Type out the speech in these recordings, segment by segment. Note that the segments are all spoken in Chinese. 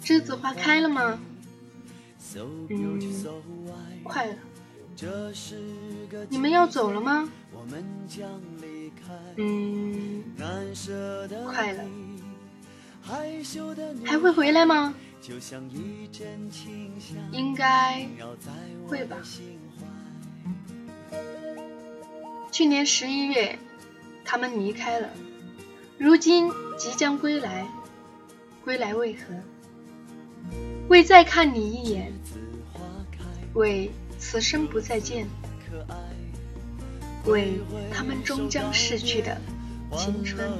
栀子花开了吗？嗯，快了。你们要走了吗？嗯，快了。还会回来吗？应该会吧。去年十一月，他们离开了，如今即将归来。归来为何？为再看你一眼，为此生不再见，为他们终将逝去的青春。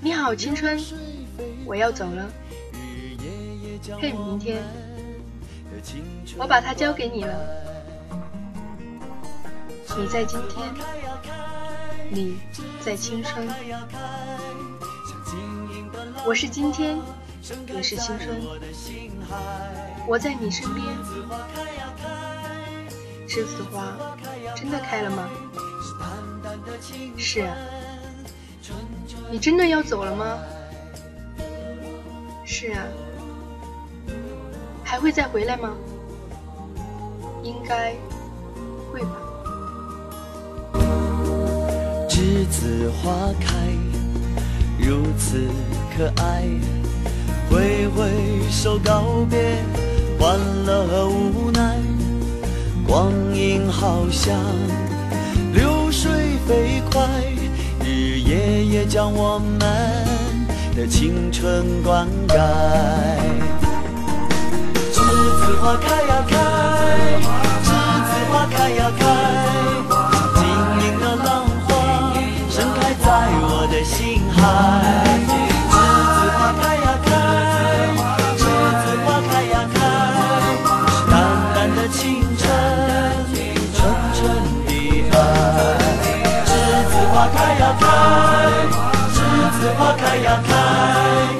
你好，青春，我要走了。嘿，明天，我把它交给你了。你在今天，你在青春。我是今天，也是青春。我在你身边。栀子花真的开了吗？是啊。你真的要走了吗？是啊。还会再回来吗？应该会吧。栀子花开，如此可爱。挥挥手告别，欢乐和无奈。光阴好像流水飞快。日夜夜将我们的青春灌溉。栀子花开呀开，栀子花开呀开，晶莹的浪花盛开在我的心海。栀子花开呀开，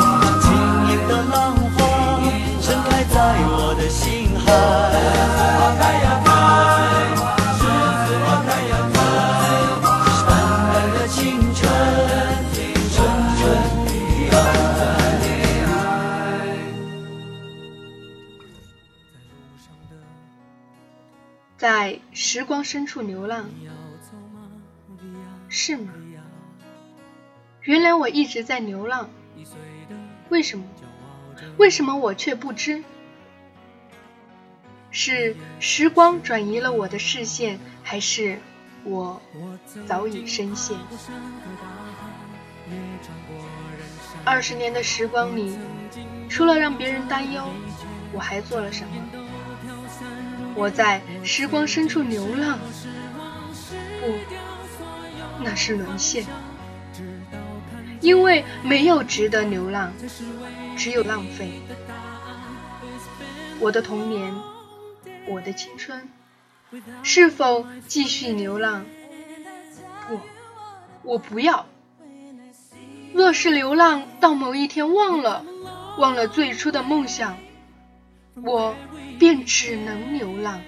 像晶莹的浪花盛开在我的心海。栀子花开呀开，栀子花开呀开，是淡淡的青春，纯纯的爱。在时光深处流浪。是吗？原来我一直在流浪。为什么？为什么我却不知？是时光转移了我的视线，还是我早已深陷？二十年的时光里，除了让别人担忧，我还做了什么？我在时光深处流浪。不。那是沦陷，因为没有值得流浪，只有浪费。我的童年，我的青春，是否继续流浪？不，我不要。若是流浪到某一天忘了，忘了最初的梦想，我便只能流浪。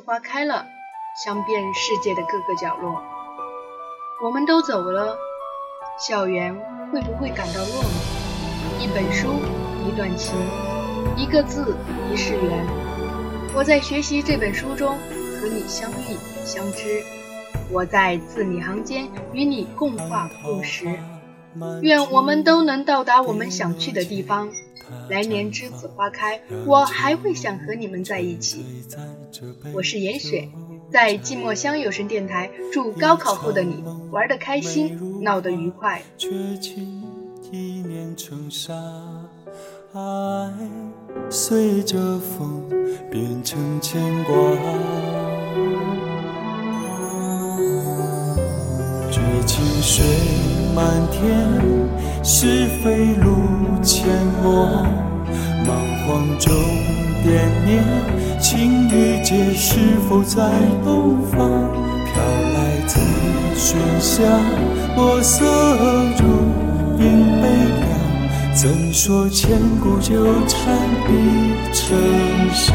花开了，香遍世界的各个角落。我们都走了，校园会不会感到落寞？一本书，一段情，一个字，一世缘。我在学习这本书中和你相遇相知，我在字里行间与你共话共识。愿我们都能到达我们想去的地方。来年栀子花开，我还会想和你们在一起。我是严雪，在寂寞乡有声电台，祝高考后的你玩得开心，闹得愉快。一念成沙，爱随着风变成牵挂。绝情水满天，是非路阡陌。莽荒中惦念，情与劫是否在东方？飘来自喧嚣，墨色如影悲凉。怎说千古纠缠必成伤？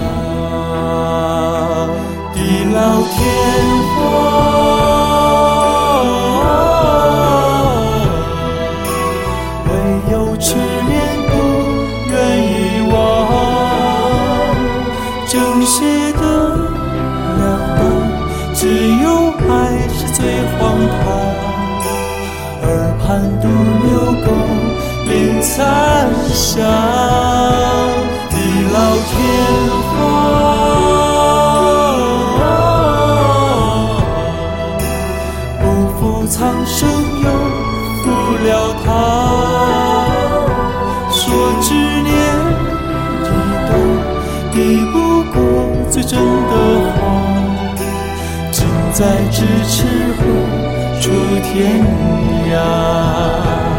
正邪的两端，只有爱是最荒唐。耳畔独留狗鸣残响，地老天荒，不负苍生又负了他。说执念一段，抵不过最真的话。近在咫尺何处天涯。